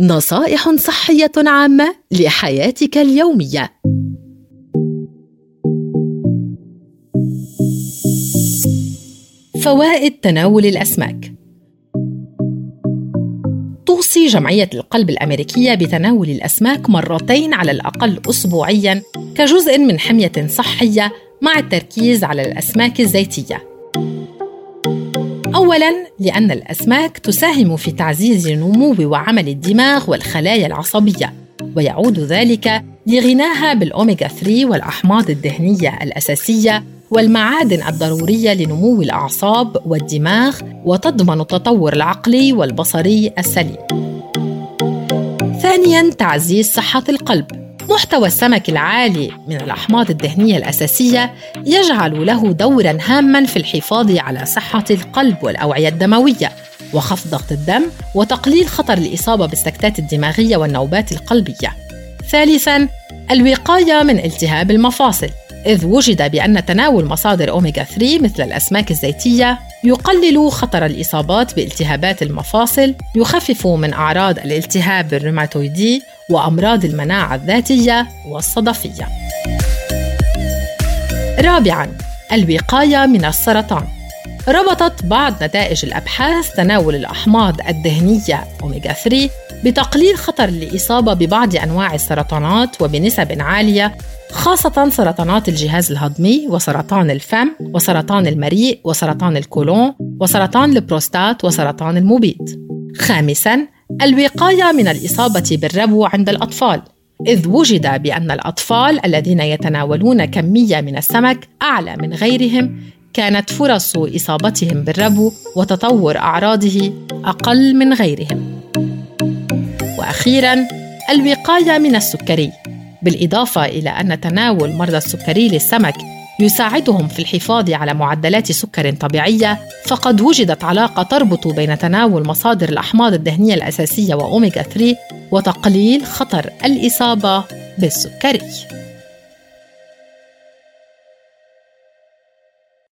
نصائح صحية عامة لحياتك اليومية. فوائد تناول الأسماك توصي جمعية القلب الأمريكية بتناول الأسماك مرتين على الأقل أسبوعياً كجزء من حمية صحية مع التركيز على الأسماك الزيتية. أولاً لأن الأسماك تساهم في تعزيز نمو وعمل الدماغ والخلايا العصبية، ويعود ذلك لغناها بالأوميغا 3 والأحماض الدهنية الأساسية والمعادن الضرورية لنمو الأعصاب والدماغ وتضمن التطور العقلي والبصري السليم. ثانياً تعزيز صحة القلب محتوى السمك العالي من الأحماض الدهنية الأساسية يجعل له دورا هاما في الحفاظ على صحة القلب والأوعية الدموية وخفض ضغط الدم وتقليل خطر الإصابة بالسكتات الدماغية والنوبات القلبية. ثالثا الوقاية من التهاب المفاصل إذ وجد بأن تناول مصادر أوميغا 3 مثل الأسماك الزيتية يقلل خطر الإصابات بالتهابات المفاصل، يخفف من أعراض الالتهاب الروماتويدي وأمراض المناعة الذاتية والصدفية. رابعاً الوقاية من السرطان ربطت بعض نتائج الأبحاث تناول الأحماض الدهنية أوميغا 3 بتقليل خطر الإصابة ببعض أنواع السرطانات وبنسب عالية خاصة سرطانات الجهاز الهضمي وسرطان الفم وسرطان المريء وسرطان الكولون وسرطان البروستات وسرطان المبيض. خامساً الوقاية من الإصابة بالربو عند الأطفال إذ وجد بأن الأطفال الذين يتناولون كمية من السمك أعلى من غيرهم كانت فرص إصابتهم بالربو وتطور أعراضه أقل من غيرهم. وأخيراً الوقاية من السكري بالإضافة إلى أن تناول مرضى السكري للسمك يساعدهم في الحفاظ على معدلات سكر طبيعية فقد وجدت علاقة تربط بين تناول مصادر الأحماض الدهنية الأساسية وأوميغا 3 وتقليل خطر الإصابة بالسكري.